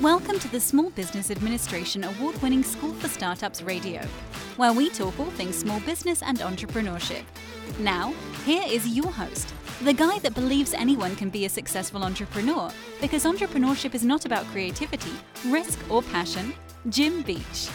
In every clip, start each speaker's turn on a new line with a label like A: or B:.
A: Welcome to the Small Business Administration award winning School for Startups Radio, where we talk all things small business and entrepreneurship. Now, here is your host, the guy that believes anyone can be a successful entrepreneur because entrepreneurship is not about creativity, risk, or passion, Jim Beach.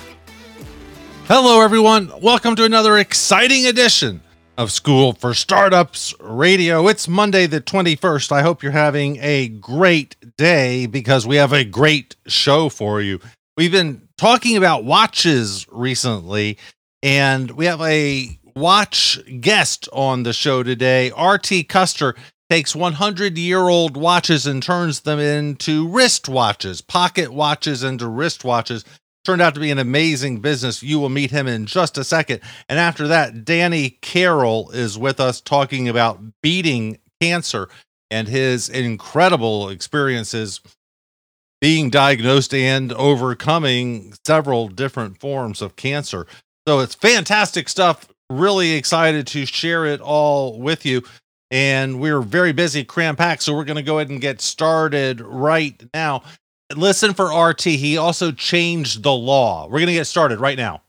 B: Hello, everyone. Welcome to another exciting edition of School for Startups Radio. It's Monday, the 21st. I hope you're having a great day because we have a great show for you. We've been talking about watches recently, and we have a watch guest on the show today. RT Custer takes 100 year old watches and turns them into wrist watches, pocket watches into wrist watches turned out to be an amazing business. You will meet him in just a second. And after that, Danny Carroll is with us talking about beating cancer and his incredible experiences being diagnosed and overcoming several different forms of cancer. So it's fantastic stuff. Really excited to share it all with you. And we're very busy, cram packed. So we're going to go ahead and get started right now listen for RT. He also changed the law. We're going to get started right now.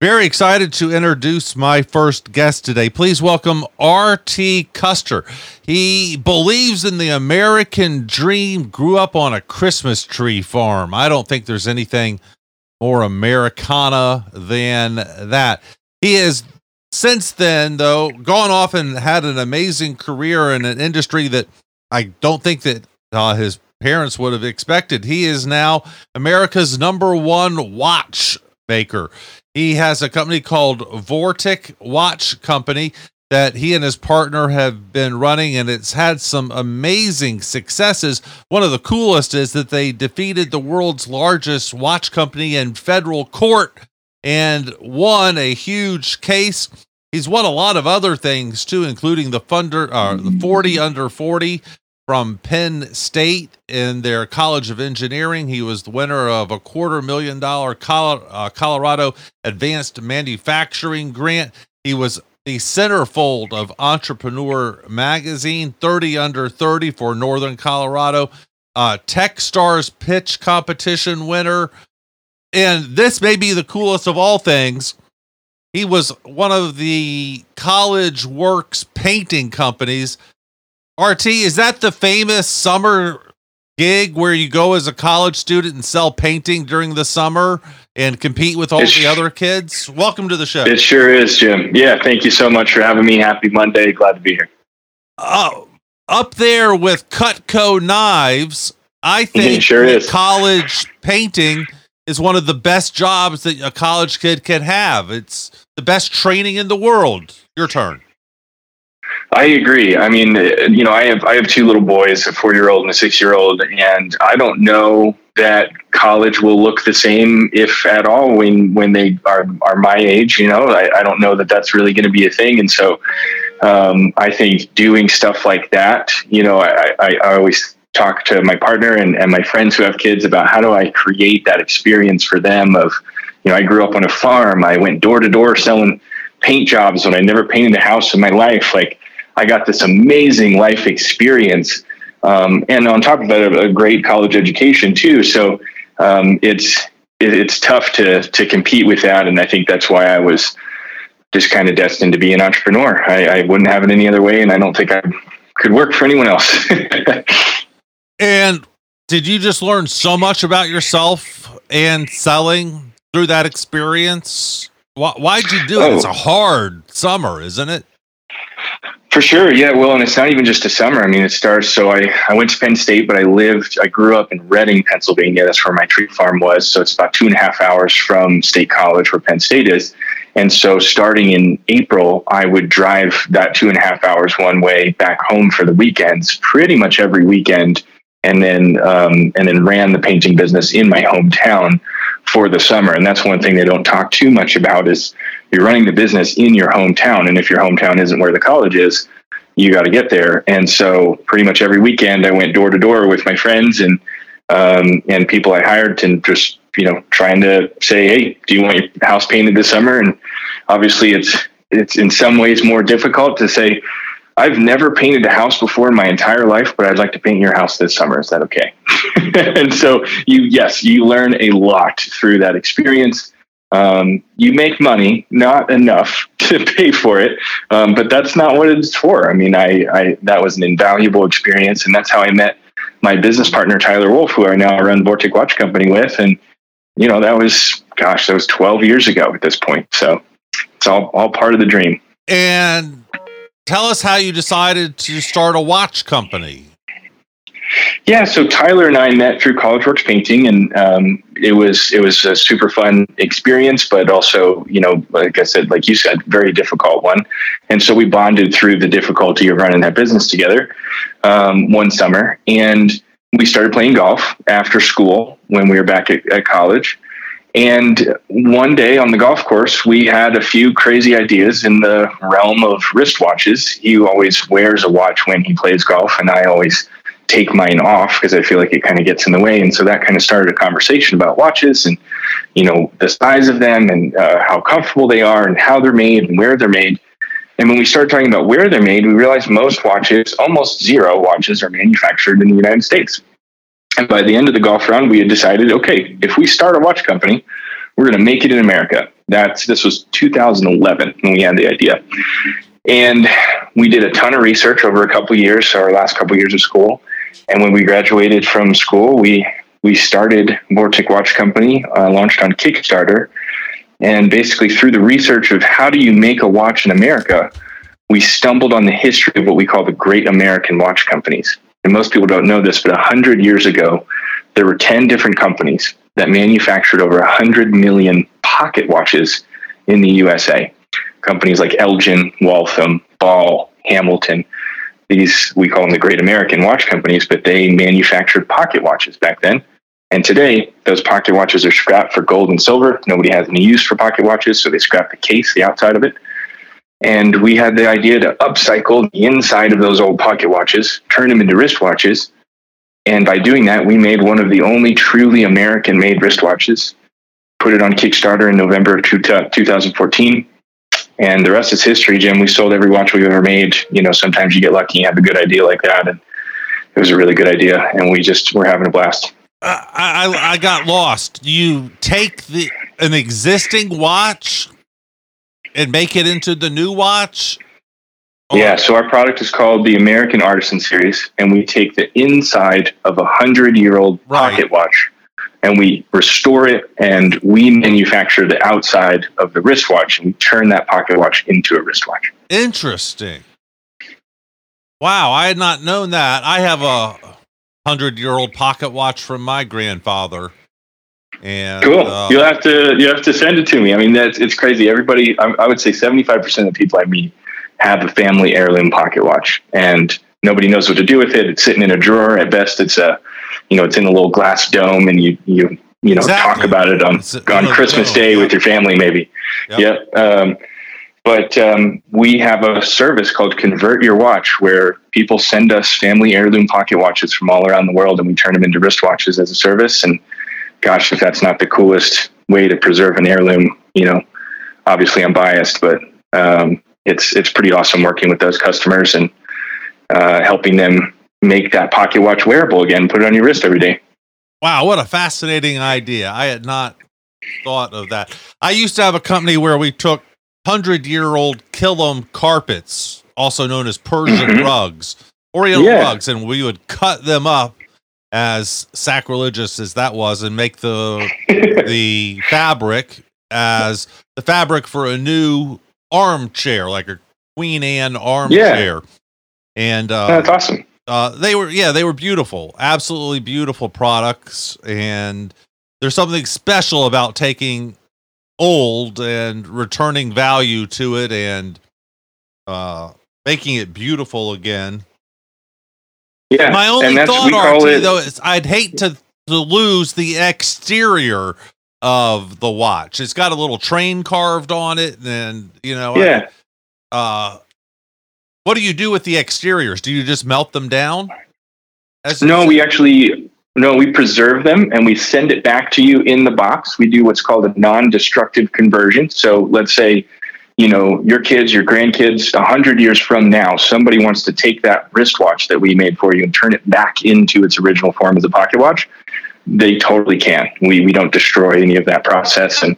B: Very excited to introduce my first guest today. Please welcome RT Custer. He believes in the American dream, grew up on a Christmas tree farm. I don't think there's anything more Americana than that. He has since then, though, gone off and had an amazing career in an industry that I don't think that uh, his parents would have expected. He is now America's number one watch maker. He has a company called Vortic Watch Company that he and his partner have been running, and it's had some amazing successes. One of the coolest is that they defeated the world's largest watch company in federal court and won a huge case. He's won a lot of other things too, including the funder, uh, the 40 under 40 from Penn State in their College of Engineering. He was the winner of a quarter million dollar uh, Colorado Advanced Manufacturing Grant. He was the centerfold of Entrepreneur Magazine, 30 under 30 for Northern Colorado, uh, Techstars Pitch Competition winner. And this may be the coolest of all things. He was one of the College Works painting companies RT, is that the famous summer gig where you go as a college student and sell painting during the summer and compete with all the other kids? Welcome to the show.
C: It sure is, Jim. Yeah, thank you so much for having me. Happy Monday. Glad to be here.
B: Uh, up there with Cutco knives, I think
C: sure is.
B: college painting is one of the best jobs that a college kid can have. It's the best training in the world. Your turn.
C: I agree. I mean, you know, I have I have two little boys, a four year old and a six year old, and I don't know that college will look the same, if at all, when when they are are my age. You know, I, I don't know that that's really going to be a thing, and so um, I think doing stuff like that, you know, I, I, I always talk to my partner and, and my friends who have kids about how do I create that experience for them of, you know, I grew up on a farm. I went door to door selling paint jobs when I never painted a house in my life. Like I got this amazing life experience. Um, and on top of that, a, a great college education too. So um, it's it, it's tough to to compete with that, and I think that's why I was just kind of destined to be an entrepreneur. I, I wouldn't have it any other way, and I don't think I could work for anyone else.
B: and did you just learn so much about yourself and selling through that experience? Why, why'd you do it? It's oh. a hard summer, isn't it?
C: For sure, yeah. Well, and it's not even just a summer. I mean, it starts. So I, I went to Penn State, but I lived, I grew up in Reading, Pennsylvania. That's where my tree farm was. So it's about two and a half hours from State College, where Penn State is. And so starting in April, I would drive that two and a half hours one way back home for the weekends, pretty much every weekend, and then um, and then ran the painting business in my hometown for the summer. And that's one thing they don't talk too much about is you're running the business in your hometown. And if your hometown isn't where the college is, you got to get there. And so pretty much every weekend I went door to door with my friends and, um, and people I hired to just, you know, trying to say, Hey, do you want your house painted this summer? And obviously it's, it's in some ways more difficult to say, I've never painted a house before in my entire life, but I'd like to paint your house this summer. Is that okay? and so you, yes, you learn a lot through that experience. Um, you make money, not enough to pay for it, um, but that's not what it's for. I mean, I, I that was an invaluable experience, and that's how I met my business partner Tyler Wolf, who I now run Vortic Watch Company with, and you know that was gosh, that was 12 years ago at this point. So it's all all part of the dream.
B: And tell us how you decided to start a watch company.
C: Yeah, so Tyler and I met through College Works Painting, and um, it was it was a super fun experience, but also, you know, like I said, like you said, very difficult one. And so we bonded through the difficulty of running that business together um, one summer, and we started playing golf after school when we were back at, at college. And one day on the golf course, we had a few crazy ideas in the realm of wristwatches. He always wears a watch when he plays golf, and I always take mine off because I feel like it kind of gets in the way. And so that kind of started a conversation about watches and, you know, the size of them and uh, how comfortable they are and how they're made and where they're made. And when we started talking about where they're made, we realized most watches, almost zero watches, are manufactured in the United States. And by the end of the golf round, we had decided, okay, if we start a watch company, we're going to make it in America. That's this was 2011 when we had the idea, and we did a ton of research over a couple years, our last couple years of school, and when we graduated from school, we we started Vortic Watch Company, uh, launched on Kickstarter, and basically through the research of how do you make a watch in America, we stumbled on the history of what we call the Great American Watch Companies. And most people don't know this, but hundred years ago, there were ten different companies that manufactured over hundred million pocket watches in the USA. Companies like Elgin, Waltham, Ball, Hamilton, these we call them the great American watch companies, but they manufactured pocket watches back then. And today, those pocket watches are scrapped for gold and silver. Nobody has any use for pocket watches, so they scrap the case, the outside of it. And we had the idea to upcycle the inside of those old pocket watches, turn them into wristwatches. And by doing that, we made one of the only truly American made wristwatches. Put it on Kickstarter in November of 2014 uh, and the rest is history, Jim. We sold every watch we've ever made. You know, sometimes you get lucky and have a good idea like that, and it was a really good idea, and we just we're having a blast.
B: Uh, I I got lost. You take the an existing watch and make it into the new watch.
C: Yeah, so our product is called the American Artisan Series, and we take the inside of a hundred year old right. pocket watch and we restore it and we manufacture the outside of the wristwatch and we turn that pocket watch into a wristwatch.
B: Interesting. Wow, I had not known that. I have a hundred year old pocket watch from my grandfather. And
C: cool. Uh, You'll have to you have to send it to me. I mean, that's it's crazy. Everybody, I, I would say seventy five percent of the people I meet have a family heirloom pocket watch, and nobody knows what to do with it. It's sitting in a drawer. At best, it's a you know, it's in a little glass dome and you, you, you know, exactly. talk about it on, on Christmas. Day with your family, maybe. Yep. yep. Um, but um, we have a service called Convert Your Watch where people send us family heirloom pocket watches from all around the world and we turn them into wristwatches as a service. And gosh, if that's not the coolest way to preserve an heirloom, you know, obviously I'm biased, but um, it's it's pretty awesome working with those customers and uh, helping them make that pocket watch wearable again, put it on your wrist every day.
B: Wow, what a fascinating idea. I had not thought of that. I used to have a company where we took 100 year old Kilim carpets, also known as Persian mm-hmm. rugs, Oriental yeah. rugs, and we would cut them up as sacrilegious as that was and make the the fabric as the fabric for a new armchair, like a Queen Anne armchair. Yeah. And uh,
C: that's awesome.
B: Uh, they were yeah they were beautiful absolutely beautiful products. And there's something special about taking old and returning value to it and uh, making it beautiful again.
C: Yeah
B: my only thought RT, it- though is i'd hate to, to lose the exterior of the watch. It's got a little train carved on it and you know
C: yeah.
B: I, uh What do you do with the exteriors? Do you just melt them down?
C: As no, we actually no, we preserve them and we send it back to you in the box. We do what's called a non-destructive conversion. So let's say, you know, your kids, your grandkids, a hundred years from now, somebody wants to take that wristwatch that we made for you and turn it back into its original form as a pocket watch. They totally can. We we don't destroy any of that process and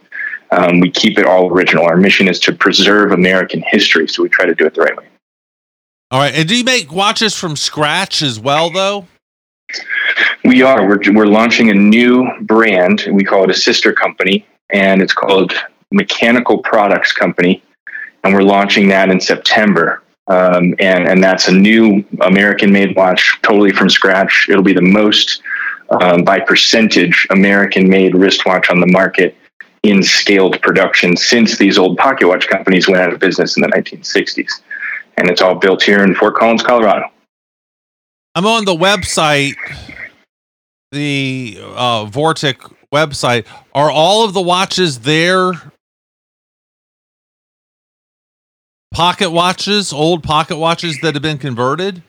C: um, we keep it all original. Our mission is to preserve American history, so we try to do it the right way.
B: All right. And do you make watches from scratch as well, though?
C: We are. We're, we're launching a new brand. We call it a sister company, and it's called Mechanical Products Company. And we're launching that in September. Um, and, and that's a new American made watch, totally from scratch. It'll be the most, um, by percentage, American made wristwatch on the market in scaled production since these old pocket watch companies went out of business in the 1960s. And it's all built here in Fort Collins, Colorado.
B: I'm on the website, the uh, Vortic website. Are all of the watches there pocket watches, old pocket watches that have been converted?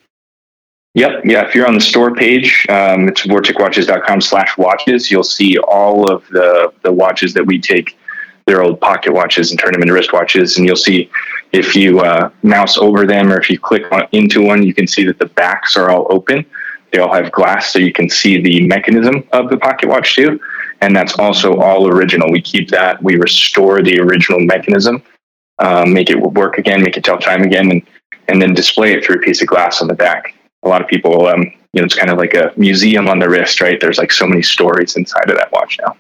C: Yep. Yeah. If you're on the store page, um, it's vorticwatches.com slash watches. You'll see all of the, the watches that we take their old pocket watches and turn them into wristwatches. And you'll see if you uh, mouse over them or if you click on, into one, you can see that the backs are all open. They all have glass, so you can see the mechanism of the pocket watch too. And that's also all original. We keep that. We restore the original mechanism, um, make it work again, make it tell time again, and and then display it through a piece of glass on the back a lot of people, um, you know, it's kind of like a museum on the wrist, right? There's like so many stories inside of that watch now.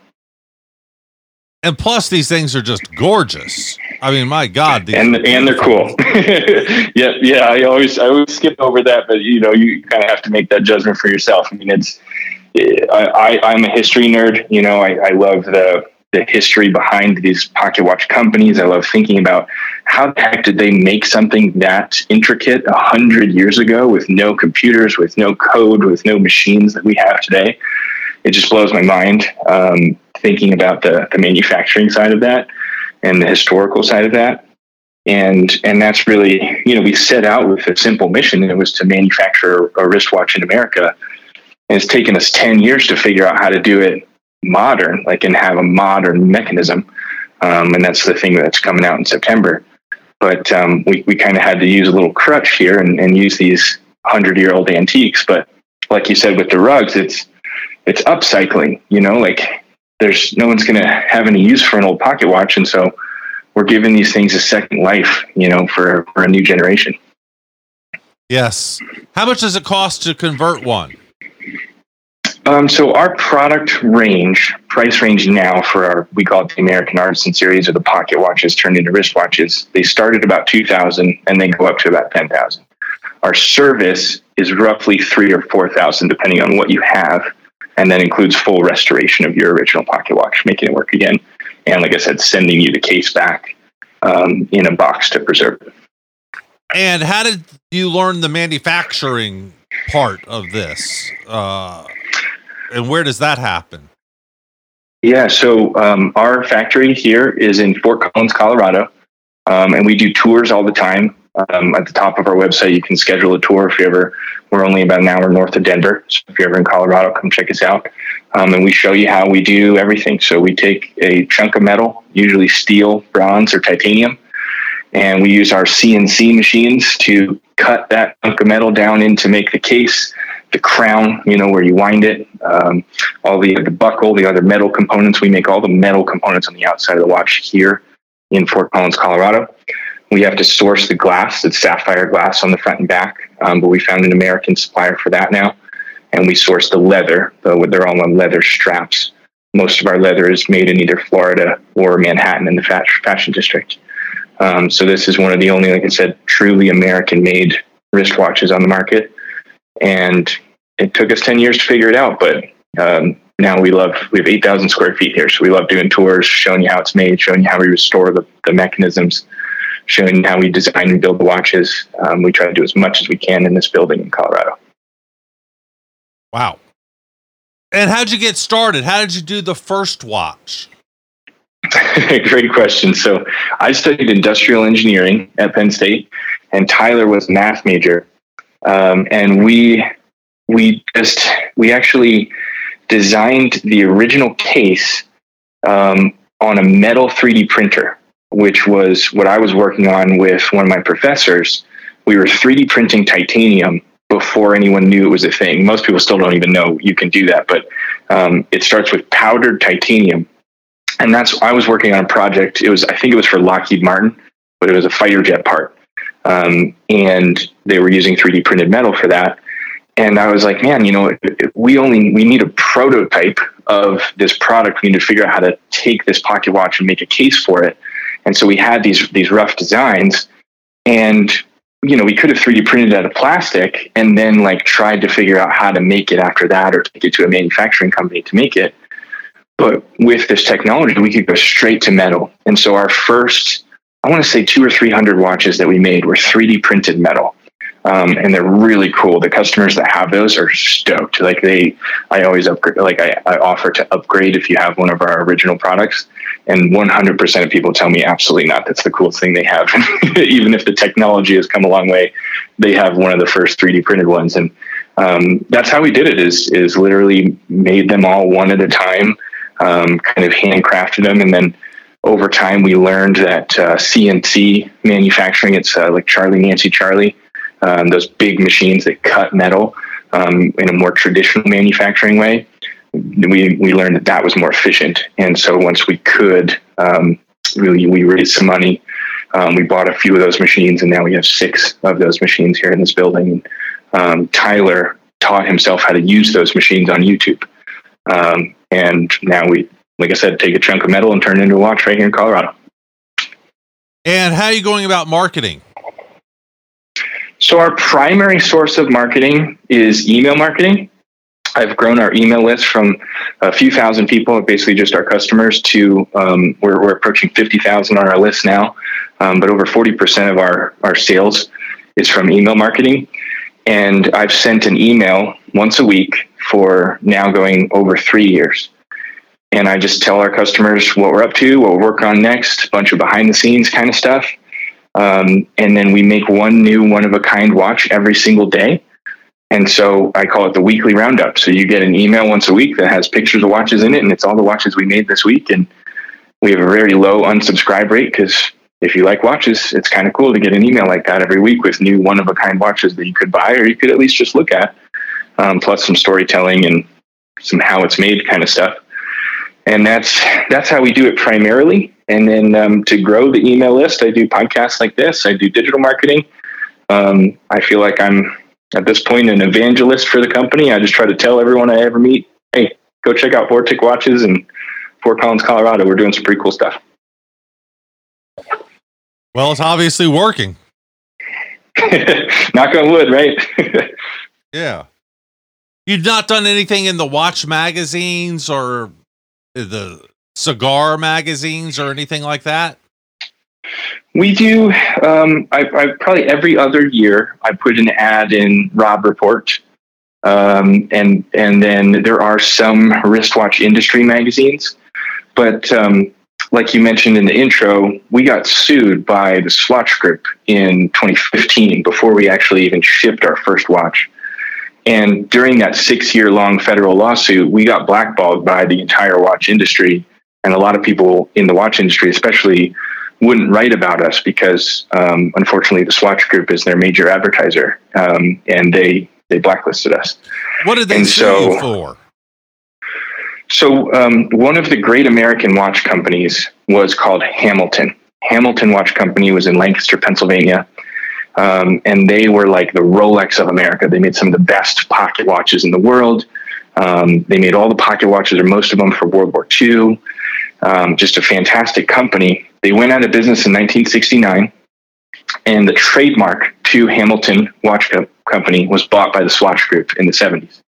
B: And plus, these things are just gorgeous. I mean, my God,
C: and and they're cool. yeah, yeah. I always I always skip over that, but you know, you kind of have to make that judgment for yourself. I mean, it's I, I am a history nerd. You know, I, I love the the history behind these pocket watch companies. I love thinking about how the heck did they make something that intricate a hundred years ago with no computers, with no code, with no machines that we have today. It just blows my mind um, thinking about the, the manufacturing side of that and the historical side of that. And and that's really, you know, we set out with a simple mission, and it was to manufacture a wristwatch in America. And it's taken us 10 years to figure out how to do it modern, like and have a modern mechanism. Um, and that's the thing that's coming out in September. But um, we, we kind of had to use a little crutch here and, and use these hundred year old antiques. But like you said with the rugs, it's it's upcycling. You know, like there's no one's going to have any use for an old pocket watch, and so we're giving these things a second life. You know, for for a new generation.
B: Yes. How much does it cost to convert one?
C: Um, so our product range, price range now for our, we call it the American Artisan series or the pocket watches turned into wristwatches. They start at about 2000 and they go up to about 10,000. Our service is roughly three or 4,000 depending on what you have. And that includes full restoration of your original pocket watch, making it work again. And like I said, sending you the case back um, in a box to preserve it.
B: And how did you learn the manufacturing part of this? Uh, and where does that happen?
C: Yeah, so um, our factory here is in Fort Collins, Colorado, um, and we do tours all the time. Um, at the top of our website, you can schedule a tour if you ever. We're only about an hour north of Denver, so if you're ever in Colorado, come check us out. Um, and we show you how we do everything. So we take a chunk of metal, usually steel, bronze, or titanium, and we use our CNC machines to cut that chunk of metal down into make the case the crown, you know, where you wind it, um, all the, the buckle, the other metal components. We make all the metal components on the outside of the watch here in Fort Collins, Colorado. We have to source the glass, it's sapphire glass on the front and back, um, but we found an American supplier for that now. And we source the leather, though they're all on leather straps. Most of our leather is made in either Florida or Manhattan in the fashion district. Um, so this is one of the only, like I said, truly American made wristwatches on the market. And it took us 10 years to figure it out, but um, now we love, we have 8,000 square feet here. So we love doing tours, showing you how it's made, showing you how we restore the, the mechanisms, showing how we design and build the watches. Um, we try to do as much as we can in this building in Colorado.
B: Wow. And how'd you get started? How did you do the first watch?
C: Great question. So I studied industrial engineering at Penn State and Tyler was a math major. Um, and we we just we actually designed the original case um, on a metal 3D printer, which was what I was working on with one of my professors. We were 3D printing titanium before anyone knew it was a thing. Most people still don't even know you can do that, but um, it starts with powdered titanium. And that's, I was working on a project. It was, I think it was for Lockheed Martin, but it was a fighter jet part. Um, and they were using 3D printed metal for that. And I was like, man, you know, we only, we need a prototype of this product. We need to figure out how to take this pocket watch and make a case for it. And so we had these, these rough designs and you know, we could have 3D printed out of plastic and then like tried to figure out how to make it after that or take it to a manufacturing company to make it. But with this technology, we could go straight to metal. And so our first, I want to say two or 300 watches that we made were 3D printed metal. Um, and they're really cool. The customers that have those are stoked. Like they, I always upgrade, like I, I offer to upgrade if you have one of our original products and 100% of people tell me absolutely not. That's the coolest thing they have. Even if the technology has come a long way they have one of the first 3d printed ones. And um, that's how we did it is is literally made them all one at a time um, kind of handcrafted them. And then over time we learned that uh, cnc manufacturing it's uh, like charlie nancy charlie um, those big machines that cut metal um, in a more traditional manufacturing way we we learned that that was more efficient. And so once we could, um, we we raised some money. Um, we bought a few of those machines, and now we have six of those machines here in this building. Um, Tyler taught himself how to use those machines on YouTube, um, and now we, like I said, take a chunk of metal and turn it into a watch right here in Colorado.
B: And how are you going about marketing?
C: So our primary source of marketing is email marketing. I've grown our email list from a few thousand people, basically just our customers, to um, we're, we're approaching 50,000 on our list now. Um, but over 40% of our, our sales is from email marketing. And I've sent an email once a week for now going over three years. And I just tell our customers what we're up to, what we're working on next, a bunch of behind the scenes kind of stuff. Um, and then we make one new one of a kind watch every single day and so I call it the weekly roundup. So you get an email once a week that has pictures of watches in it, and it's all the watches we made this week. And we have a very low unsubscribe rate because if you like watches, it's kind of cool to get an email like that every week with new one of a kind watches that you could buy or you could at least just look at, um, plus some storytelling and some how it's made kind of stuff. And that's that's how we do it primarily. And then um, to grow the email list, I do podcasts like this. I do digital marketing. Um, I feel like I'm at this point an evangelist for the company. I just try to tell everyone I ever meet, hey, go check out Vortic Watches in Fort Collins, Colorado. We're doing some pretty cool stuff.
B: Well, it's obviously working.
C: Knock on wood, right?
B: yeah. You've not done anything in the watch magazines or the cigar magazines or anything like that?
C: We do. Um, I, I, probably every other year I put an ad in Robb Report, um, and and then there are some wristwatch industry magazines. But um, like you mentioned in the intro, we got sued by the Swatch Group in 2015 before we actually even shipped our first watch. And during that six-year-long federal lawsuit, we got blackballed by the entire watch industry, and a lot of people in the watch industry, especially wouldn't write about us because um, unfortunately the Swatch Group is their major advertiser, um, and they they blacklisted us.
B: What did they and sue so, you for?
C: So um, one of the great American watch companies was called Hamilton. Hamilton Watch Company was in Lancaster, Pennsylvania. Um, and they were like the Rolex of America. They made some of the best pocket watches in the world. Um, they made all the pocket watches, or most of them, for World War II. Um, just a fantastic company. They went out of business in 1969, and the trademark to Hamilton Watch Co- Company was bought by the Swatch Group in the 70s.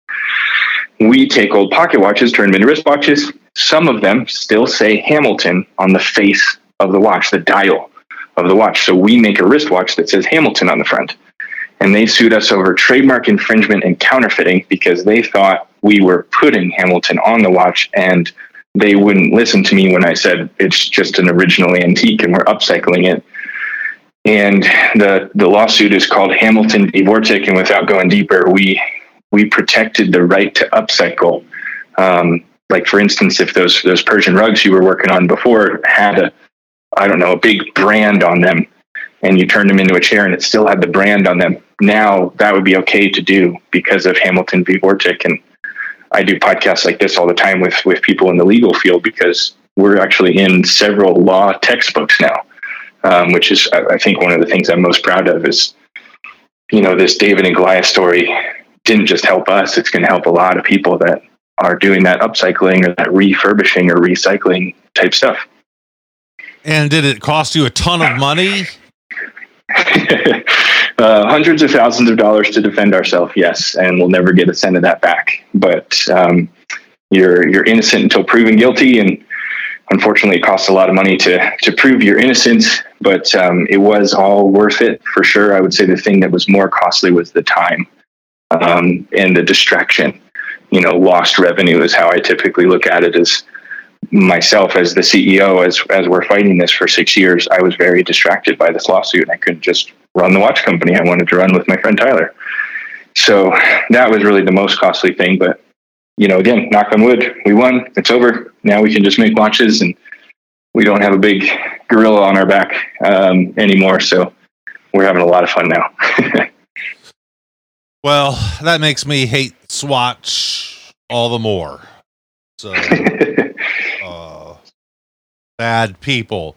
C: We take old pocket watches, turn them into wristwatches. Some of them still say Hamilton on the face of the watch, the dial of the watch. So we make a wristwatch that says Hamilton on the front. And they sued us over trademark infringement and counterfeiting because they thought we were putting Hamilton on the watch and they wouldn't listen to me when I said it's just an original antique and we're upcycling it. and the the lawsuit is called Hamilton v. Vortic. And without going deeper, we we protected the right to upcycle. Um, like for instance, if those those Persian rugs you were working on before had a I don't know a big brand on them, and you turned them into a chair and it still had the brand on them, now that would be okay to do because of Hamilton v. Vortic. And I do podcasts like this all the time with with people in the legal field because we're actually in several law textbooks now, um, which is I think one of the things I'm most proud of is you know this David and Goliath story didn't just help us; it's going to help a lot of people that are doing that upcycling or that refurbishing or recycling type stuff.
B: And did it cost you a ton of money?
C: uh, hundreds of thousands of dollars to defend ourselves, yes, and we'll never get a cent of that back. But um, you're you're innocent until proven guilty, and unfortunately, it costs a lot of money to to prove your innocence. But um, it was all worth it for sure. I would say the thing that was more costly was the time um, and the distraction. You know, lost revenue is how I typically look at it. As myself as the CEO, as as we're fighting this for six years, I was very distracted by this lawsuit, and I couldn't just run the watch company I wanted to run with my friend Tyler. So that was really the most costly thing. But you know, again, knock on wood, we won. It's over. Now we can just make watches, and we don't have a big gorilla on our back um, anymore. So we're having a lot of fun now.
B: well, that makes me hate Swatch all the more. So, bad people.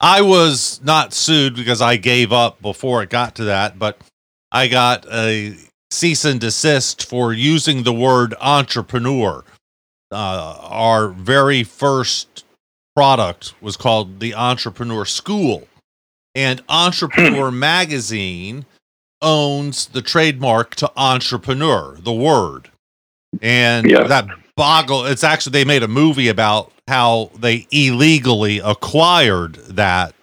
B: I was not sued because I gave up before it got to that, but I got a cease and desist for using the word entrepreneur. Uh, our very first product was called the Entrepreneur School, and Entrepreneur Magazine owns the trademark to entrepreneur, the word. And that boggle, it's actually, they made a movie about how they illegally acquired that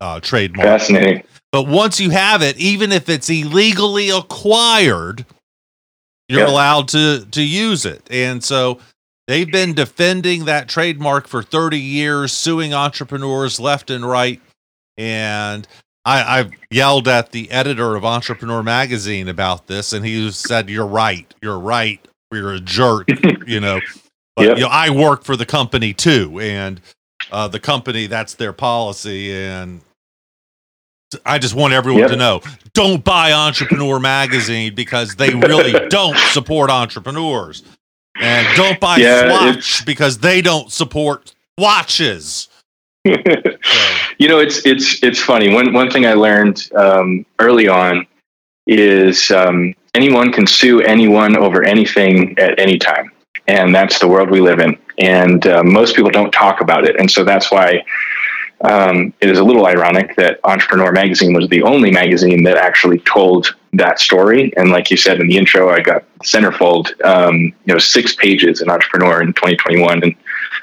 B: uh, trademark.
C: Fascinating.
B: But once you have it, even if it's illegally acquired, you're yeah. allowed to to use it. And so they've been defending that trademark for 30 years, suing entrepreneurs left and right. And I, I've yelled at the editor of Entrepreneur Magazine about this, and he said, "You're right. You're right. You're a jerk." you know, but yep. you know, I work for the company too, and uh, the company that's their policy, and I just want everyone yep. to know: don't buy Entrepreneur Magazine because they really don't support entrepreneurs, and don't buy yeah, Swatch because they don't support watches.
C: so. You know, it's it's it's funny. One one thing I learned um, early on is um, anyone can sue anyone over anything at any time and that's the world we live in. And uh, most people don't talk about it, and so that's why um, it is a little ironic that Entrepreneur Magazine was the only magazine that actually told that story. And like you said in the intro, I got centerfold, um, you know, six pages in Entrepreneur in 2021, and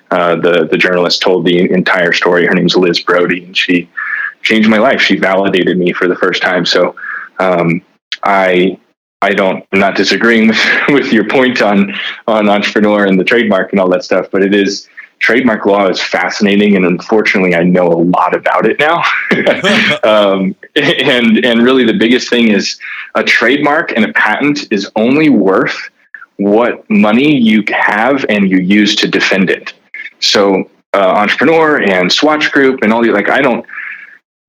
C: uh, the the journalist told the entire story. Her name's Liz Brody, and she changed my life. She validated me for the first time. So um, I I don't I'm not disagreeing with, with your point on on entrepreneur and the trademark and all that stuff, but it is trademark law is fascinating and unfortunately I know a lot about it now. um, and and really the biggest thing is a trademark and a patent is only worth what money you have and you use to defend it. So uh, entrepreneur and Swatch Group and all the like I don't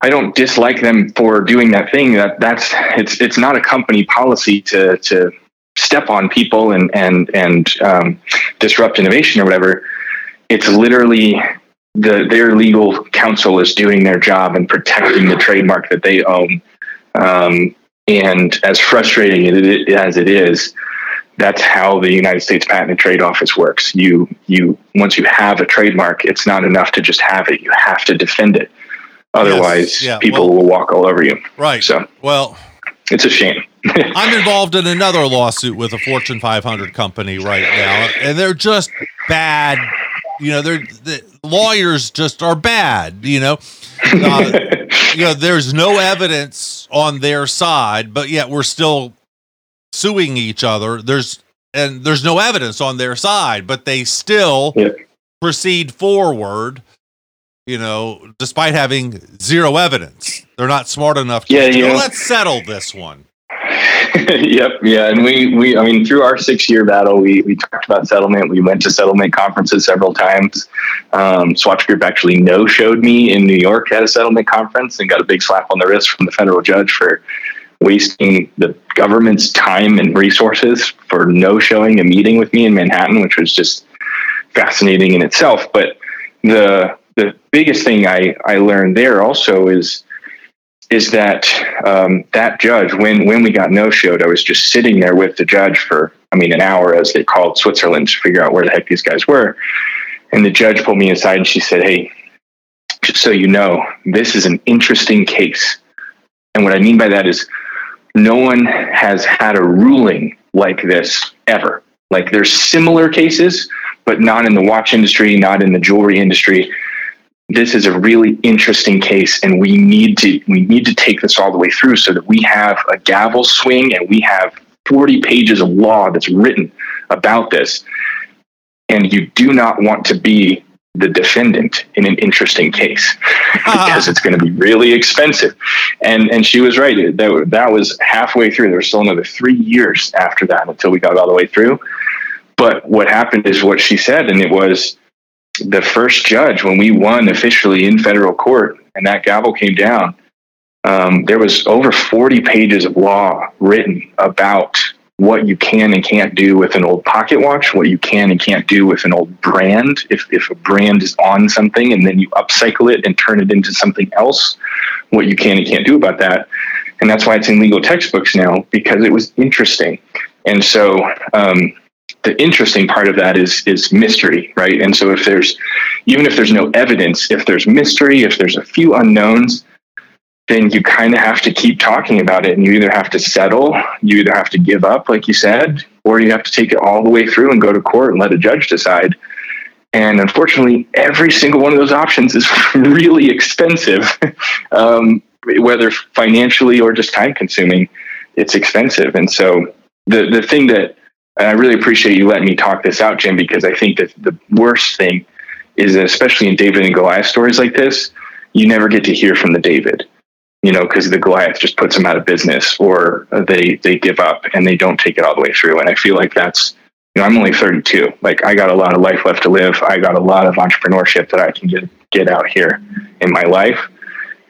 C: I don't dislike them for doing that thing. That that's it's it's not a company policy to to step on people and and and um, disrupt innovation or whatever. It's literally the their legal counsel is doing their job and protecting the trademark that they own. Um, and as frustrating as it is, that's how the United States Patent and Trade Office works. You you once you have a trademark, it's not enough to just have it. You have to defend it. Otherwise, yes, yeah. people well, will walk all over you.
B: Right.
C: So,
B: well,
C: it's a shame.
B: I'm involved in another lawsuit with a Fortune 500 company right now, and they're just bad. You know, they're the lawyers just are bad. You know, uh, you know, there's no evidence on their side, but yet we're still suing each other. There's and there's no evidence on their side, but they still proceed forward you know, despite having zero evidence. They're not smart enough to
C: Yeah, yeah.
B: let's settle this one.
C: yep, yeah, and we we I mean through our six year battle, we we talked about settlement. We went to settlement conferences several times. Um, Swatch Group actually no showed me in New York at a settlement conference and got a big slap on the wrist from the federal judge for wasting the government's time and resources for no showing a meeting with me in Manhattan, which was just fascinating in itself. But the biggest thing I, I learned there also is is that um, that judge when when we got no showed, I was just sitting there with the judge for I mean an hour as they called Switzerland to figure out where the heck these guys were. And the judge pulled me aside and she said, Hey, just so you know, this is an interesting case. And what I mean by that is no one has had a ruling like this ever. Like there's similar cases, but not in the watch industry, not in the jewelry industry. This is a really interesting case, and we need to we need to take this all the way through so that we have a gavel swing and we have 40 pages of law that's written about this. And you do not want to be the defendant in an interesting case because it's going to be really expensive. And and she was right. That that was halfway through. There was still another three years after that until we got all the way through. But what happened is what she said, and it was the first judge when we won officially in federal court, and that gavel came down. Um, there was over 40 pages of law written about what you can and can't do with an old pocket watch, what you can and can't do with an old brand. If, if a brand is on something and then you upcycle it and turn it into something else, what you can and can't do about that. And that's why it's in legal textbooks now because it was interesting. And so, um, the interesting part of that is is mystery, right? And so if there's even if there's no evidence, if there's mystery, if there's a few unknowns, then you kind of have to keep talking about it and you either have to settle, you either have to give up like you said, or you have to take it all the way through and go to court and let a judge decide. And unfortunately, every single one of those options is really expensive, um, whether financially or just time consuming. It's expensive, and so the the thing that and I really appreciate you letting me talk this out, Jim, because I think that the worst thing is, that especially in David and Goliath stories like this, you never get to hear from the David, you know, because the Goliath just puts them out of business or they they give up and they don't take it all the way through. And I feel like that's, you know, I'm only 32. Like I got a lot of life left to live. I got a lot of entrepreneurship that I can get get out here in my life.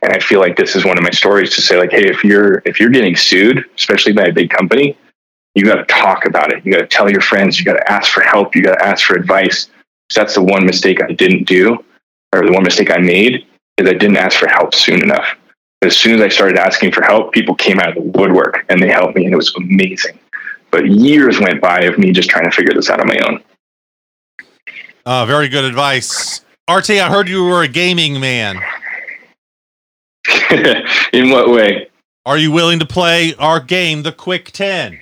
C: And I feel like this is one of my stories to say, like, hey, if you're if you're getting sued, especially by a big company, you got to talk about it. You got to tell your friends. You got to ask for help. You got to ask for advice. So that's the one mistake I didn't do, or the one mistake I made is I didn't ask for help soon enough. As soon as I started asking for help, people came out of the woodwork and they helped me, and it was amazing. But years went by of me just trying to figure this out on my own.
B: Uh, very good advice. RT, I heard you were a gaming man.
C: In what way?
B: Are you willing to play our game, the Quick 10?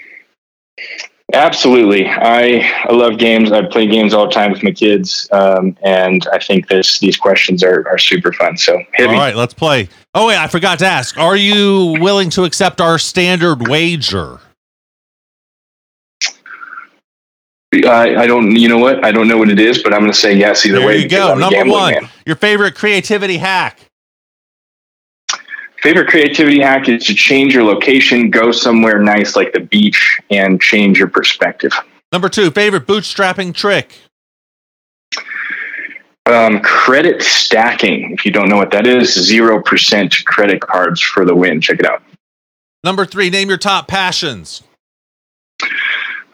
C: Absolutely. I, I love games. I play games all the time with my kids. Um, and I think this these questions are, are super fun. So hit
B: All right, let's play. Oh, wait, I forgot to ask. Are you willing to accept our standard wager?
C: I, I don't, you know what? I don't know what it is, but I'm going to say yes either
B: There
C: way.
B: you go. Number one,
C: man.
B: your favorite creativity hack.
C: Favorite creativity hack is to change your location, go somewhere nice like the beach, and change your perspective.
B: Number two, favorite bootstrapping trick.
C: Um, credit stacking. If you don't know what that is, zero percent credit cards for the win. Check it out.
B: Number three, name your top passions.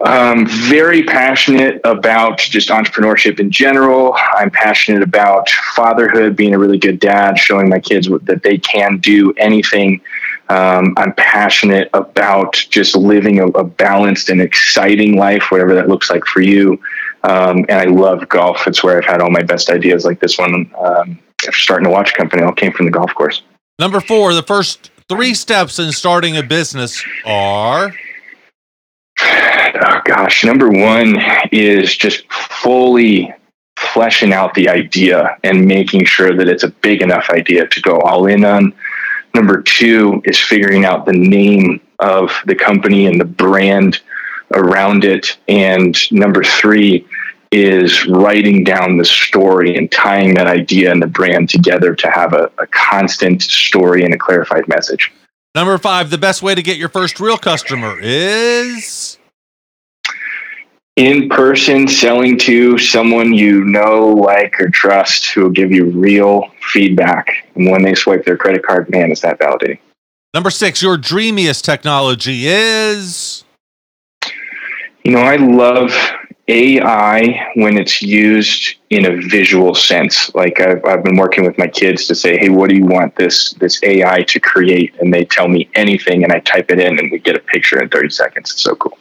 C: Um, very passionate about just entrepreneurship in general. I'm passionate about fatherhood, being a really good dad, showing my kids that they can do anything. Um, I'm passionate about just living a, a balanced and exciting life, whatever that looks like for you. Um, and I love golf. It's where I've had all my best ideas, like this one. Um, starting a watch company, all came from the golf course.
B: Number four, the first three steps in starting a business are
C: oh gosh, number one is just fully fleshing out the idea and making sure that it's a big enough idea to go all in on. Number two is figuring out the name of the company and the brand around it. And number three is writing down the story and tying that idea and the brand together to have a, a constant story and a clarified message.
B: Number five, the best way to get your first real customer is
C: in person selling to someone you know, like, or trust who will give you real feedback. And when they swipe their credit card, man, is that validating.
B: Number six, your dreamiest technology is.
C: You know, I love AI when it's used in a visual sense. Like I've, I've been working with my kids to say, "Hey, what do you want this this AI to create?" And they tell me anything, and I type it in, and we get a picture in thirty seconds. It's so cool.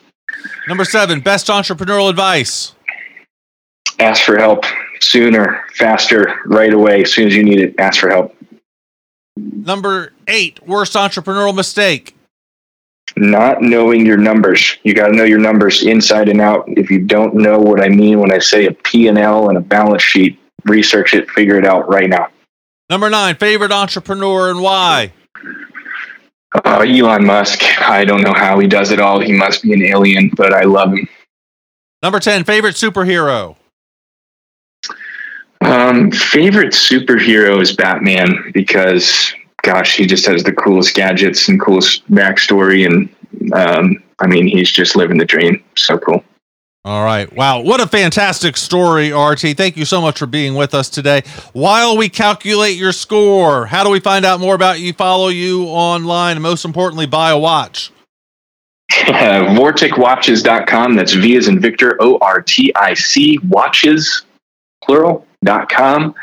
B: Number seven, best entrepreneurial advice.
C: Ask for help sooner, faster, right away. As soon as you need it, ask for help.
B: Number eight, worst entrepreneurial mistake.
C: Not knowing your numbers. You got to know your numbers inside and out. If you don't know what I mean when I say a P&L and a balance sheet, research it, figure it out right now.
B: Number nine, favorite entrepreneur and why?
C: Uh, Elon Musk. I don't know how he does it all. He must be an alien, but I love him.
B: Number 10, favorite superhero?
C: Um, favorite superhero is Batman because, gosh, he just has the coolest gadgets and coolest backstory. And um, I mean, he's just living the dream. So cool.
B: All right. Wow. What a fantastic story, RT. Thank you so much for being with us today. While we calculate your score, how do we find out more about you, follow you online, and most importantly, buy a watch?
C: Vorticwatches.com. That's V as in Victor, O R T I C, watches, plural.com.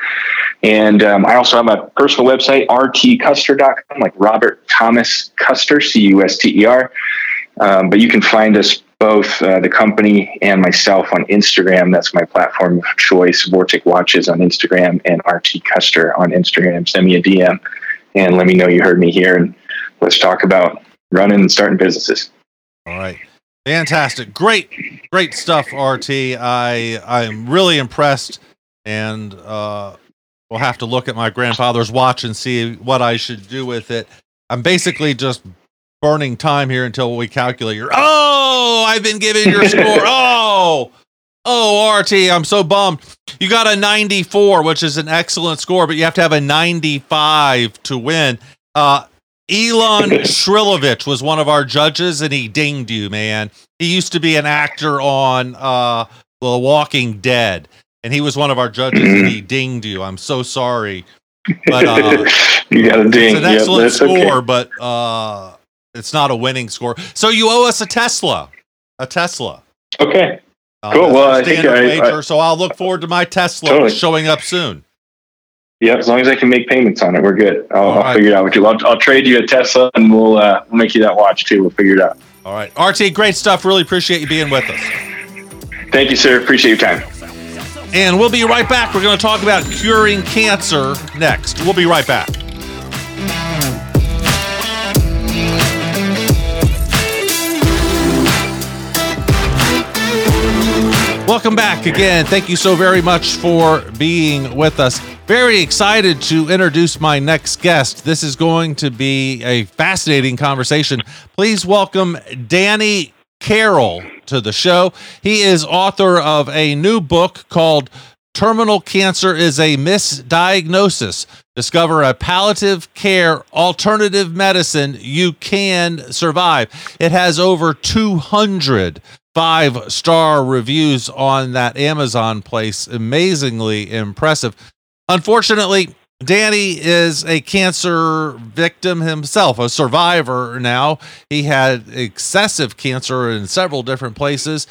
C: And um, I also have a personal website, rtcuster.com, like Robert Thomas Custer, C U S T E R. Um, but you can find us both uh, the company and myself on Instagram. That's my platform of choice. Vortic Watches on Instagram and RT Custer on Instagram. Send me a DM and let me know you heard me here, and let's talk about running and starting businesses.
B: All right. Fantastic. Great, great stuff, RT. I I'm really impressed and uh we'll have to look at my grandfather's watch and see what I should do with it. I'm basically just burning time here until we calculate your. Oh, I've been given your score. Oh, oh, RT, I'm so bummed. You got a 94, which is an excellent score, but you have to have a 95 to win. Uh, Elon Shrilovich was one of our judges, and he dinged you, man. He used to be an actor on uh, The Walking Dead, and he was one of our judges, and he dinged you. I'm so sorry. But uh,
C: you got a ding.
B: It's an excellent yep, score, okay. but uh, it's not a winning score. So you owe us a Tesla. A Tesla.
C: Okay. Uh, cool. Well, I think I,
B: major, I, so I'll look forward to my Tesla totally. showing up soon.
C: Yeah, as long as I can make payments on it, we're good. I'll, I'll right. figure it out with you. I'll, I'll, trade you a Tesla, and we'll uh, we'll make you that watch too. We'll figure it out.
B: All right, RT, great stuff. Really appreciate you being with us.
C: Thank you, sir. Appreciate your time.
B: And we'll be right back. We're going to talk about curing cancer next. We'll be right back. Welcome back again. Thank you so very much for being with us. Very excited to introduce my next guest. This is going to be a fascinating conversation. Please welcome Danny Carroll to the show. He is author of a new book called Terminal Cancer is a Misdiagnosis. Discover a palliative care alternative medicine you can survive. It has over 200 five star reviews on that Amazon place. Amazingly impressive. Unfortunately, Danny is a cancer victim himself, a survivor now. He had excessive cancer in several different places,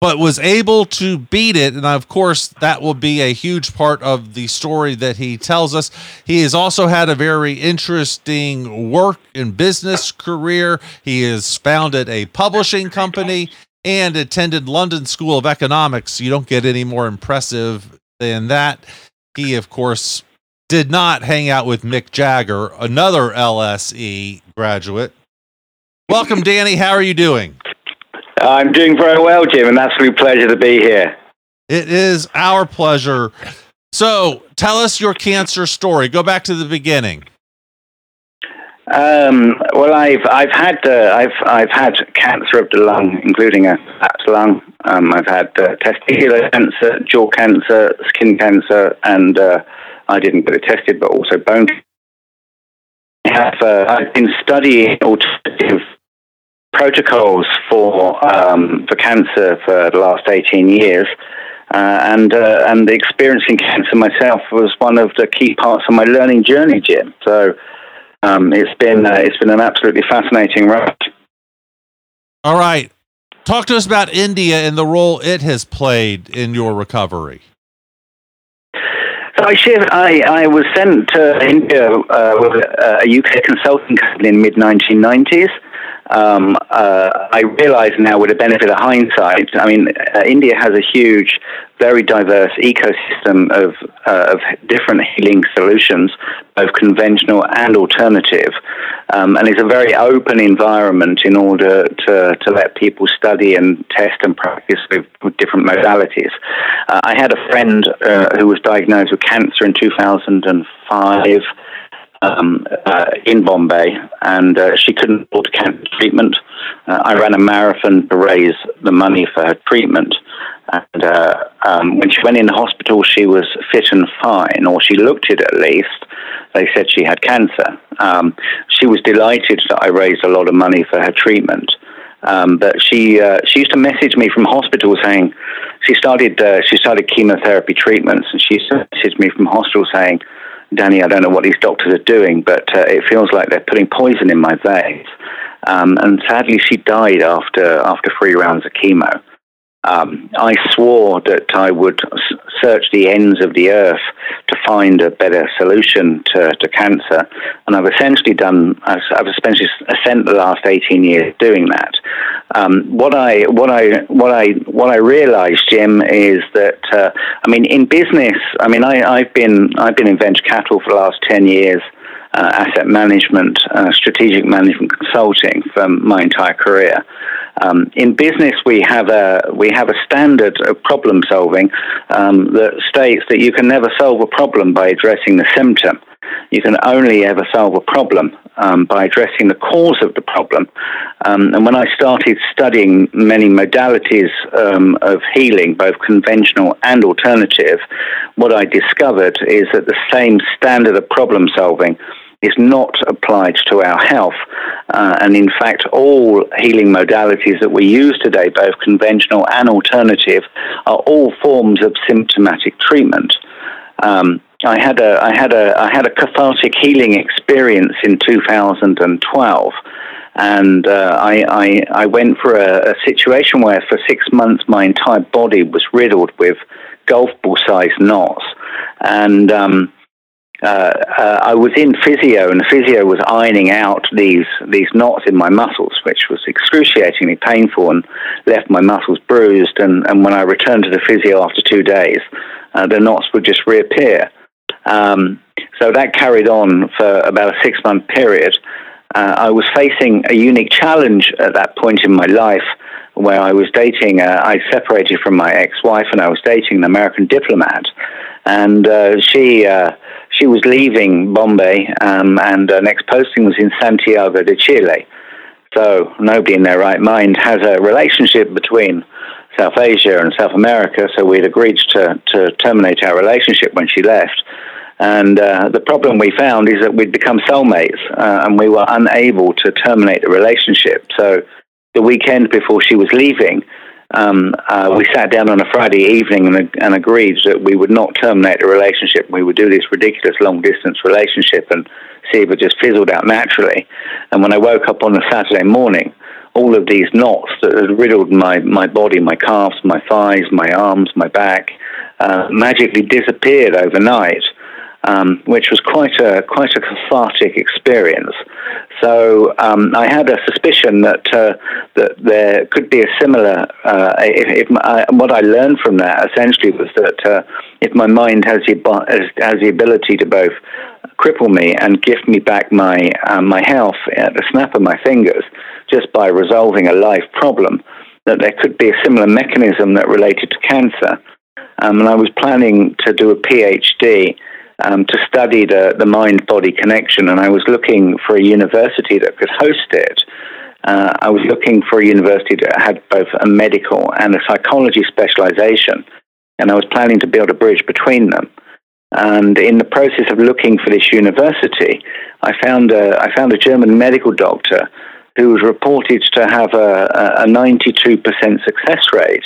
B: but was able to beat it. And of course, that will be a huge part of the story that he tells us. He has also had a very interesting work and business career. He has founded a publishing company and attended London School of Economics. You don't get any more impressive than that. He, of course, did not hang out with Mick Jagger, another LSE graduate. Welcome, Danny. How are you doing?
D: I'm doing very well, Jim, and that's a pleasure to be here.
B: It is our pleasure. So, tell us your cancer story. Go back to the beginning.
D: Um, well, I've I've had uh, I've I've had cancer of the lung, including a fat lung. Um, I've had uh, testicular cancer, jaw cancer, skin cancer, and uh, I didn't get it tested, but also bone. I have uh, I've been studying alternative protocols for um, for cancer for the last eighteen years. Uh, and uh, and experiencing cancer myself was one of the key parts of my learning journey, Jim. So um, it's been uh, it's been an absolutely fascinating ride.
B: All right, talk to us about India and the role it has played in your recovery.
D: So I, I, I was sent to India uh, with a, a UK consulting company in mid 1990s um, uh, I realize now, with the benefit of hindsight, I mean, uh, India has a huge, very diverse ecosystem of, uh, of different healing solutions, both conventional and alternative. Um, and it's a very open environment in order to, to let people study and test and practice with, with different modalities. Uh, I had a friend uh, who was diagnosed with cancer in 2005 um, uh, in Bombay, and uh, she couldn't afford cancer treatment. Uh, I ran a marathon to raise the money for her treatment. And uh, um, when she went in the hospital, she was fit and fine, or she looked it at least. They said she had cancer. Um, she was delighted that I raised a lot of money for her treatment. Um, but she uh, she used to message me from hospital saying she started uh, she started chemotherapy treatments, and she messaged me from hospital saying Danny, I don't know what these doctors are doing, but uh, it feels like they're putting poison in my veins. Um, and sadly, she died after after three rounds of chemo. Um, I swore that I would search the ends of the earth to find a better solution to, to cancer, and I've essentially done. I've essentially spent the last eighteen years doing that. Um, what I what I what I what I realised, Jim, is that uh, I mean, in business, I mean, I, I've been I've been in venture capital for the last ten years. Uh, asset management, uh, strategic management consulting for my entire career. Um, in business, we have a we have a standard of problem solving um, that states that you can never solve a problem by addressing the symptom. You can only ever solve a problem um, by addressing the cause of the problem. Um, and when I started studying many modalities um, of healing, both conventional and alternative, what I discovered is that the same standard of problem solving is not applied to our health. Uh, and in fact, all healing modalities that we use today, both conventional and alternative, are all forms of symptomatic treatment. Um, I had a I had a I had a cathartic healing experience in 2012, and uh, I, I, I went for a, a, situation where for six months my entire body was riddled with golf ball sized knots, and um, uh, uh, I was in physio, and the physio was ironing out these these knots in my muscles, which was excruciatingly painful and left my muscles bruised. And, and when I returned to the physio after two days, uh, the knots would just reappear. Um, so that carried on for about a six month period. Uh, I was facing a unique challenge at that point in my life where I was dating, uh, I separated from my ex wife and I was dating an American diplomat. And uh, she uh, she was leaving Bombay, um, and her next posting was in Santiago de Chile. So nobody in their right mind has a relationship between South Asia and South America. So we'd agreed to, to terminate our relationship when she left. And uh, the problem we found is that we'd become soulmates, uh, and we were unable to terminate the relationship. So the weekend before she was leaving, um, uh, we sat down on a Friday evening and, and, agreed that we would not terminate the relationship. We would do this ridiculous long distance relationship and see if it just fizzled out naturally. And when I woke up on a Saturday morning, all of these knots that had riddled my, my body, my calves, my thighs, my arms, my back, uh, magically disappeared overnight um, which was quite a quite a cathartic experience. So um, I had a suspicion that uh, that there could be a similar. Uh, if, if my, what I learned from that essentially was that uh, if my mind has the has, the ability to both cripple me and gift me back my uh, my health at the snap of my fingers, just by resolving a life problem, that there could be a similar mechanism that related to cancer. Um, and I was planning to do a PhD um, to study the, the mind body connection, and I was looking for a university that could host it. Uh, I was looking for a university that had both a medical and a psychology specialization, and I was planning to build a bridge between them. And in the process of looking for this university, I found a, I found a German medical doctor who was reported to have a, a 92% success rate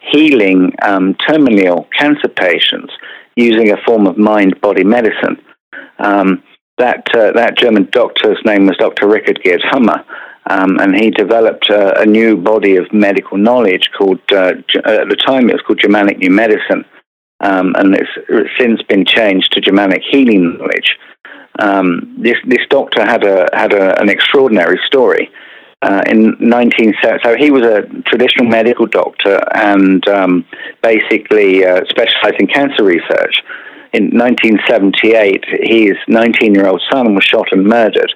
D: healing um, terminally ill cancer patients using a form of mind body medicine. Um, that, uh, that German doctor's name was Dr. Ryke Geerd Hamer. Um, and he developed uh, a new body of medical knowledge called, uh, at the time it was called Germanic New Medicine, um, and it's, it's, since been changed to Germanic Healing Knowledge. Um, this, this doctor had, a, had a, an extraordinary story. Uh, in 19 so he was a traditional medical doctor and um, basically uh, specialized in cancer research. In 1978, his 19 year old son was shot and murdered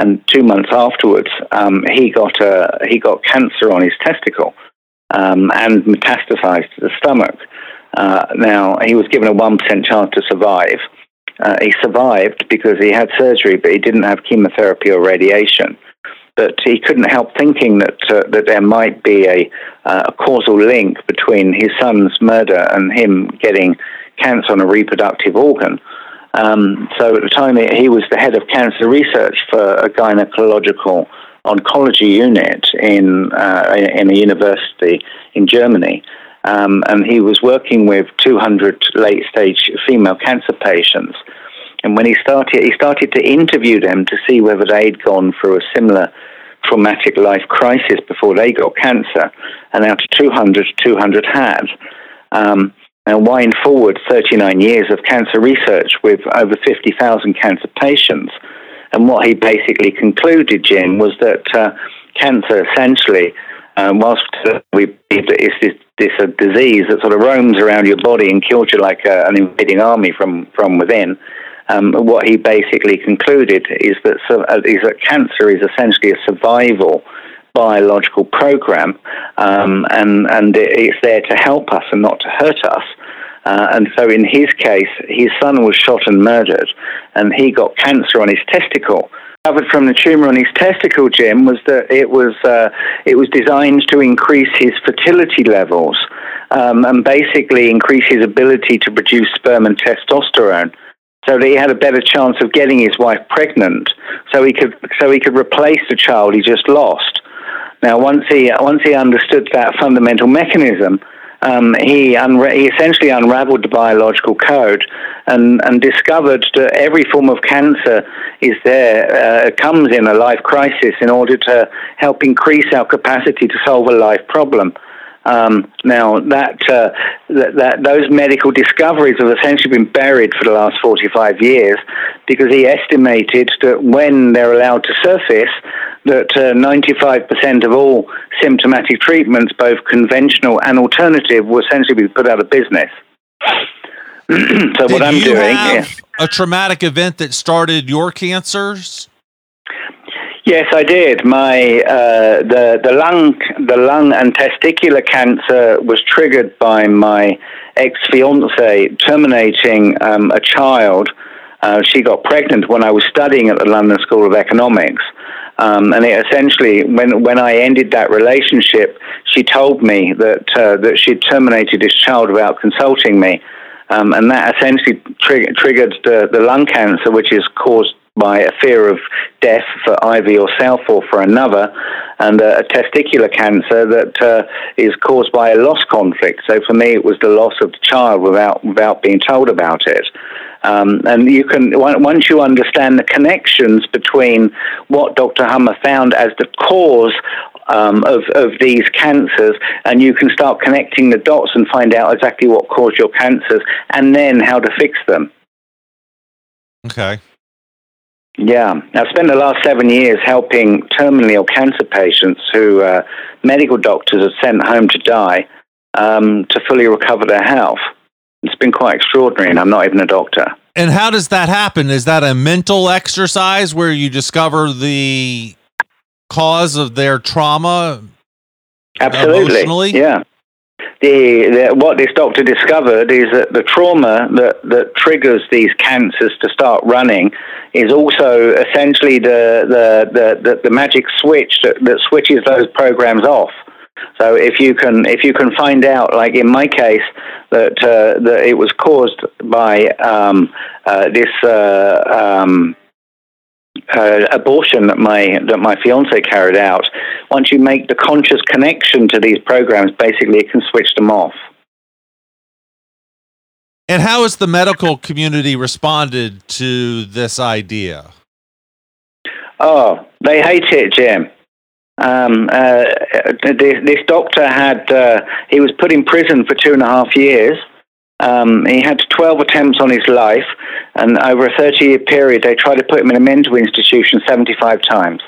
D: and two months afterwards, um, he got a, he got cancer on his testicle um, and metastasized to the stomach. Uh, now he was given a one percent chance to survive. Uh, he survived because he had surgery, but he didn't have chemotherapy or radiation. But he couldn't help thinking that uh, that there might be a, uh, a causal link between his son's murder and him getting cancer on a reproductive organ. Um, so at the time, he was the head of cancer research for a gynecological oncology unit in uh, in a university in Germany. Um, and he was working with 200 late stage female cancer patients. And when he started, he started to interview them to see whether they'd gone through a similar traumatic life crisis before they got cancer. And out of 200, 200 had. Um, and wind forward 39 years of cancer research with over 50,000 cancer patients. And what he basically concluded, Jim, was that uh, cancer essentially, um, whilst we believe that it's this, this a disease that sort of roams around your body and kills you like a, an invading army from, from within, um, what he basically concluded is that, uh, that cancer is essentially a survival biological program, um, and and it's there to help us and not to hurt us. Uh, and so, in his case, his son was shot and murdered, and he got cancer on his testicle. Covered from the tumor on his testicle, Jim, was that it was uh, it was designed to increase his fertility levels um, and basically increase his ability to produce sperm and testosterone so that he had a better chance of getting his wife pregnant, so he could so he could replace the child he just lost. Now, once he once he understood that fundamental mechanism, um, he, unra- he essentially unraveled the biological code and, and discovered that every form of cancer is there uh, comes in a life crisis in order to help increase our capacity to solve a life problem. Um, now that, uh, that, that those medical discoveries have essentially been buried for the last 45 years because he estimated that when they're allowed to surface, that uh, 95% of all symptomatic treatments, both conventional and alternative, will essentially be put out of business. so
B: Did
D: what I'm
B: you
D: doing,
B: have
D: yeah.
B: a traumatic event that started your cancers?
D: Yes, I did. My uh, the the lung the lung and testicular cancer was triggered by my ex fiance terminating um, a child. Uh, she got pregnant when I was studying at the London School of Economics. Um, and it essentially, when when I ended that relationship, she told me that uh, that she'd terminated this child without consulting me, um, and that essentially tri- triggered the, the lung cancer, which is caused by a fear of death for either yourself or for another, and a, a testicular cancer that uh, is caused by a loss conflict. So for me, it was the loss of the child without without being told about it. Um, and you can once you understand the connections between what Dr. Hamer found as the cause um, of, of these cancers, and you can start connecting the dots and find out exactly what caused your cancers, and then how to fix them.
B: Okay.
D: Yeah, I've spent the last seven years helping terminally ill cancer patients who uh, medical doctors have sent home to die um, to fully recover their health. It's been quite extraordinary, and I'm not even a doctor.
B: And how does that happen? Is that a mental exercise where you discover the cause of their trauma?
D: Absolutely. Yeah. The, the, what this doctor discovered is that the trauma that, that triggers these cancers to start running is also essentially the, the, the, the, the magic switch that, that switches those programs off. So if you can if you can find out, like in my case, that uh, that it was caused by um, uh, this uh, um, uh, abortion that my that my fiance carried out, once you make the conscious connection to these programs, basically it can switch them off.
B: And how has the medical community responded to this idea?
D: Oh, they hate it, Jim. Um, uh, this, this, doctor had uh, he was put in prison for two and a half years. Um, he had 12 attempts on his life, and over a 30 year period, they tried to put him in a mental institution 75 times.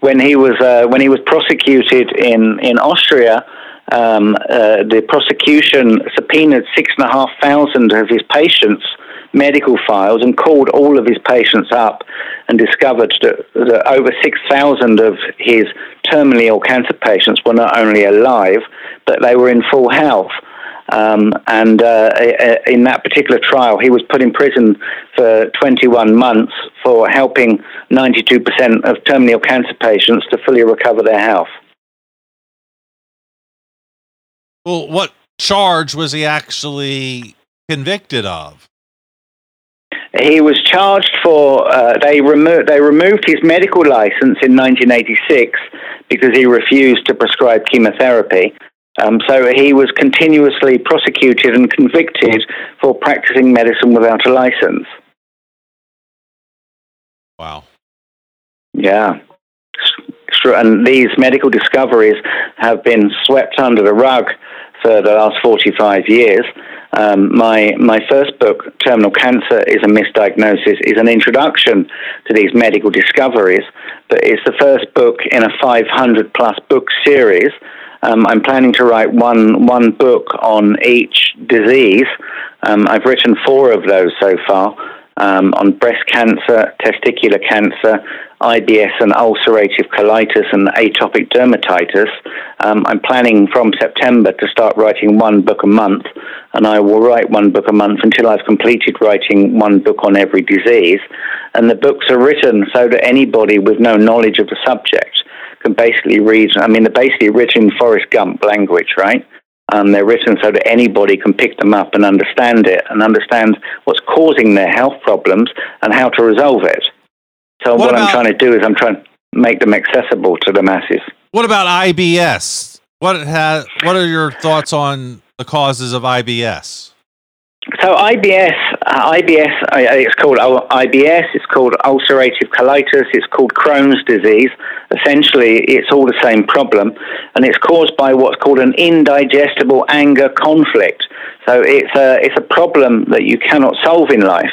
D: When he was uh, when he was prosecuted in in Austria, um, uh, the prosecution subpoenaed six and a half thousand of his patients' medical files and called all of his patients up and discovered that, that over 6,000 of his terminally ill cancer patients were not only alive, but they were in full health. Um, and uh, in that particular trial, he was put in prison for 21 months for helping 92% of terminal cancer patients to fully recover their health.
B: Well, what charge was he actually convicted of?
D: He was charged for uh, they removed they removed his medical license in 1986 because he refused to prescribe chemotherapy. Um, so he was continuously prosecuted and convicted for practicing medicine without a license.
B: Wow.
D: Yeah. And these medical discoveries have been swept under the rug for the last 45 years. Um, my my first book, Terminal Cancer is a Misdiagnosis, is an introduction to these medical discoveries, but it's the first book in a 500 plus book series. Um, I'm planning to write one one book on each disease. Um, I've written four of those so far um, on breast cancer, testicular cancer, IBS and ulcerative colitis and atopic dermatitis. Um, I'm planning from September to start writing one book a month, and I will write one book a month until I've completed writing one book on every disease. And the books are written so that anybody with no knowledge of the subject can basically read. I mean, they're basically written in Forrest Gump language, right? Um, they're written so that anybody can pick them up and understand it and understand what's causing their health problems and how to resolve it. So what, what about, I'm trying to do is I'm trying to make them accessible to the masses.
B: What about IBS? What has what are your thoughts on the causes of IBS?
D: So IBS, uh, IBS, it's called IBS. It's called ulcerative colitis. It's called Crohn's disease. Essentially, it's all the same problem, and it's caused by what's called an indigestible anger conflict. So it's a it's a problem that you cannot solve in life.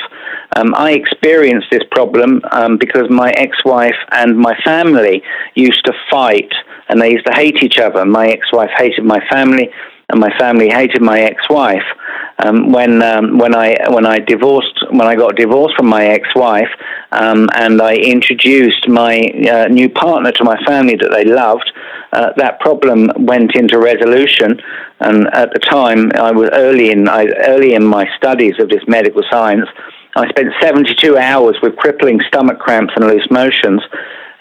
D: Um, I experienced this problem um, because my ex-wife and my family used to fight, and they used to hate each other. My ex-wife hated my family, and my family hated my ex-wife. Um, when um, when I when I divorced when I got divorced from my ex-wife um, and I introduced my uh, new partner to my family that they loved, uh, that problem went into resolution. And at the time, I was early in I, early in my studies of this medical science. I spent 72 hours with crippling stomach cramps and loose motions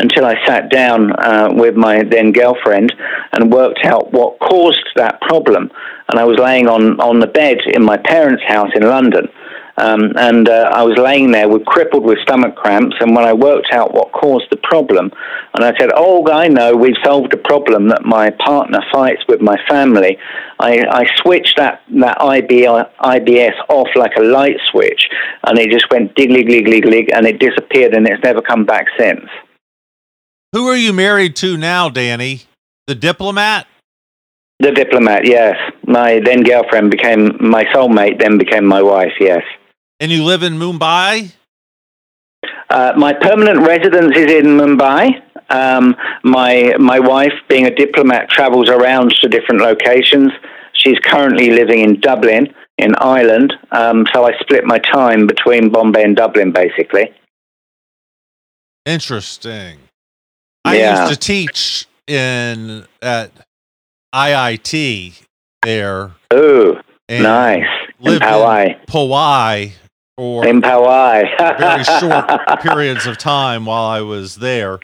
D: until I sat down uh, with my then girlfriend and worked out what caused that problem. And I was laying on, on the bed in my parents' house in London. Um, and uh, I was laying there with crippled with stomach cramps. And when I worked out what caused the problem, and I said, "Oh, I know, we've solved a problem that my partner fights with my family." I, I switched that that IBS off like a light switch, and it just went digly glig glig, and it disappeared, and it's never come back since.
B: Who are you married to now, Danny? The diplomat?
D: The diplomat, yes. My then girlfriend became my soulmate, then became my wife, yes.
B: And you live in Mumbai?
D: Uh, my permanent residence is in Mumbai. Um, my my wife, being a diplomat, travels around to different locations. She's currently living in Dublin, in Ireland. Um, so I split my time between Bombay and Dublin, basically.
B: Interesting. I yeah. used to teach in at IIT there.
D: Ooh, nice. In
B: lived
D: Powai.
B: Powai for
D: In Powai.
B: very short periods of time while I was there.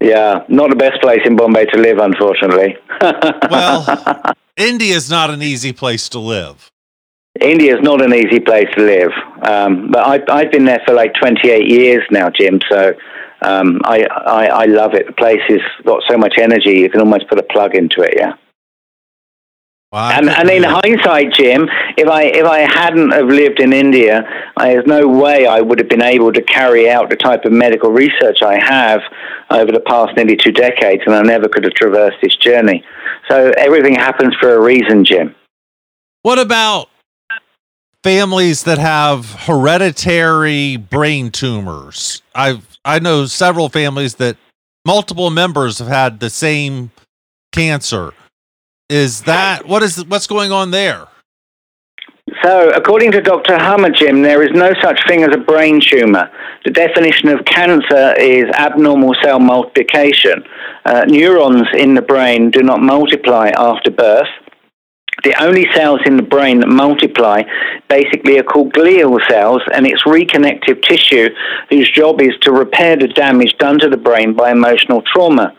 D: yeah, not the best place in Bombay to live, unfortunately.
B: Well, India's not an easy place to live.
D: India is not an easy place to live, um, but I, I've been there for like 28 years now, Jim. So um, I, I I love it. The place has got so much energy; you can almost put a plug into it. Yeah.
B: I
D: And, and in hindsight, Jim, if I if I hadn't have lived in India, I, there's no way I would have been able to carry out the type of medical research I have over the past nearly two decades, and I never could have traversed this journey. So everything happens for a reason, Jim.
B: What about families that have hereditary brain tumors? I I know several families that multiple members have had the same cancer. Is that what is what's going on there?
D: So, according to Dr. Hamer, Jim, there is no such thing as a brain tumor. The definition of cancer is abnormal cell multiplication. Uh, neurons in the brain do not multiply after birth. The only cells in the brain that multiply basically are called glial cells, and it's reconnective tissue whose job is to repair the damage done to the brain by emotional trauma.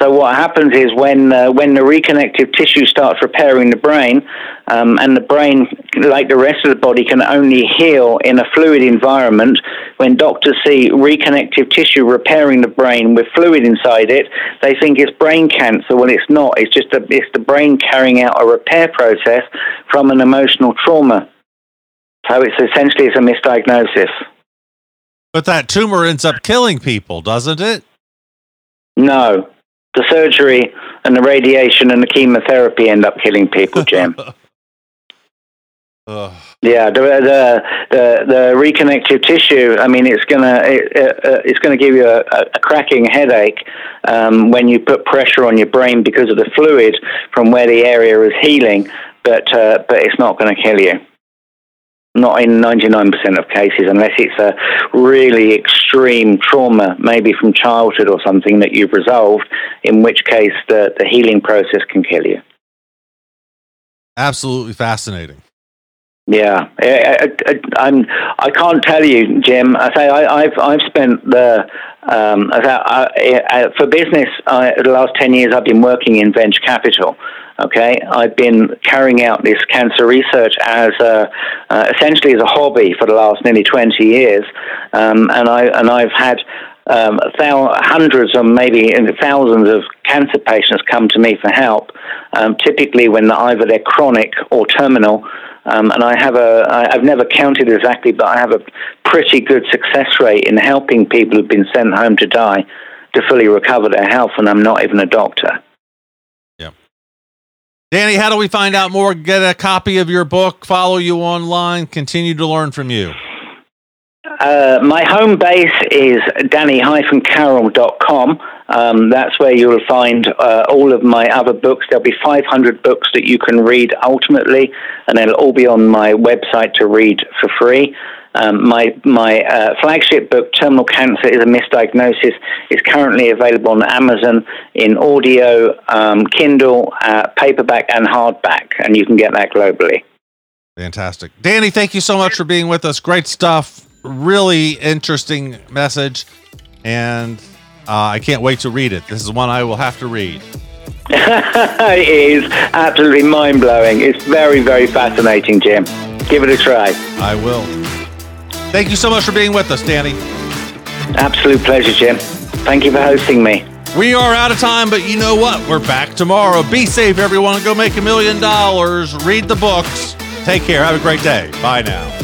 D: So what happens is when uh, when the reconnective tissue starts repairing the brain, um, and the brain, like the rest of the body, can only heal in a fluid environment. When doctors see reconnective tissue repairing the brain with fluid inside it, they think it's brain cancer. Well, it's not. It's just a, it's the brain carrying out a repair process from an emotional trauma. So it's essentially it's a misdiagnosis.
B: But that tumor ends up killing people, doesn't it?
D: No, the surgery and the radiation and the chemotherapy end up killing people, Jim. Yeah, the the the, the reconnective tissue. I mean, it's gonna it, uh, it's gonna give you a, a cracking headache um, when you put pressure on your brain because of the fluid from where the area is healing. But uh, but it's not going to kill you. Not in ninety nine percent of cases, unless it's a really extreme trauma, maybe from childhood or something that you've resolved. In which case, the the healing process can kill you.
B: Absolutely fascinating.
D: Yeah, I, I, I'm. I can't tell you, Jim. I say I, I've I've spent the um, I, I, for business. I, the last ten years, I've been working in venture capital. Okay, I've been carrying out this cancer research as a, uh, essentially as a hobby for the last nearly twenty years, um, and I and I've had um, hundreds or maybe thousands of cancer patients come to me for help. Um, typically, when either they're chronic or terminal. Um, and I have a, I've never counted exactly, but I have a pretty good success rate in helping people who've been sent home to die to fully recover their health, and I'm not even a doctor.
B: Danny, how do we find out more? Get a copy of your book, follow you online, continue to learn from you.
D: Uh, my home base is danny-carroll.com. Um, that's where you'll find uh, all of my other books. There'll be 500 books that you can read ultimately, and they'll all be on my website to read for free. Um, my my uh, flagship book, Terminal Cancer is a Misdiagnosis, is currently available on Amazon in audio, um, Kindle, uh, paperback, and hardback, and you can get that globally.
B: Fantastic. Danny, thank you so much for being with us. Great stuff. Really interesting message. And uh, I can't wait to read it. This is one I will have to read.
D: it is absolutely mind blowing. It's very, very fascinating, Jim. Give it a try.
B: I will. Thank you so much for being with us, Danny.
D: Absolute pleasure, Jim. Thank you for hosting me.
B: We are out of time, but you know what? We're back tomorrow. Be safe, everyone. Go make a million dollars. Read the books. Take care. Have a great day. Bye now.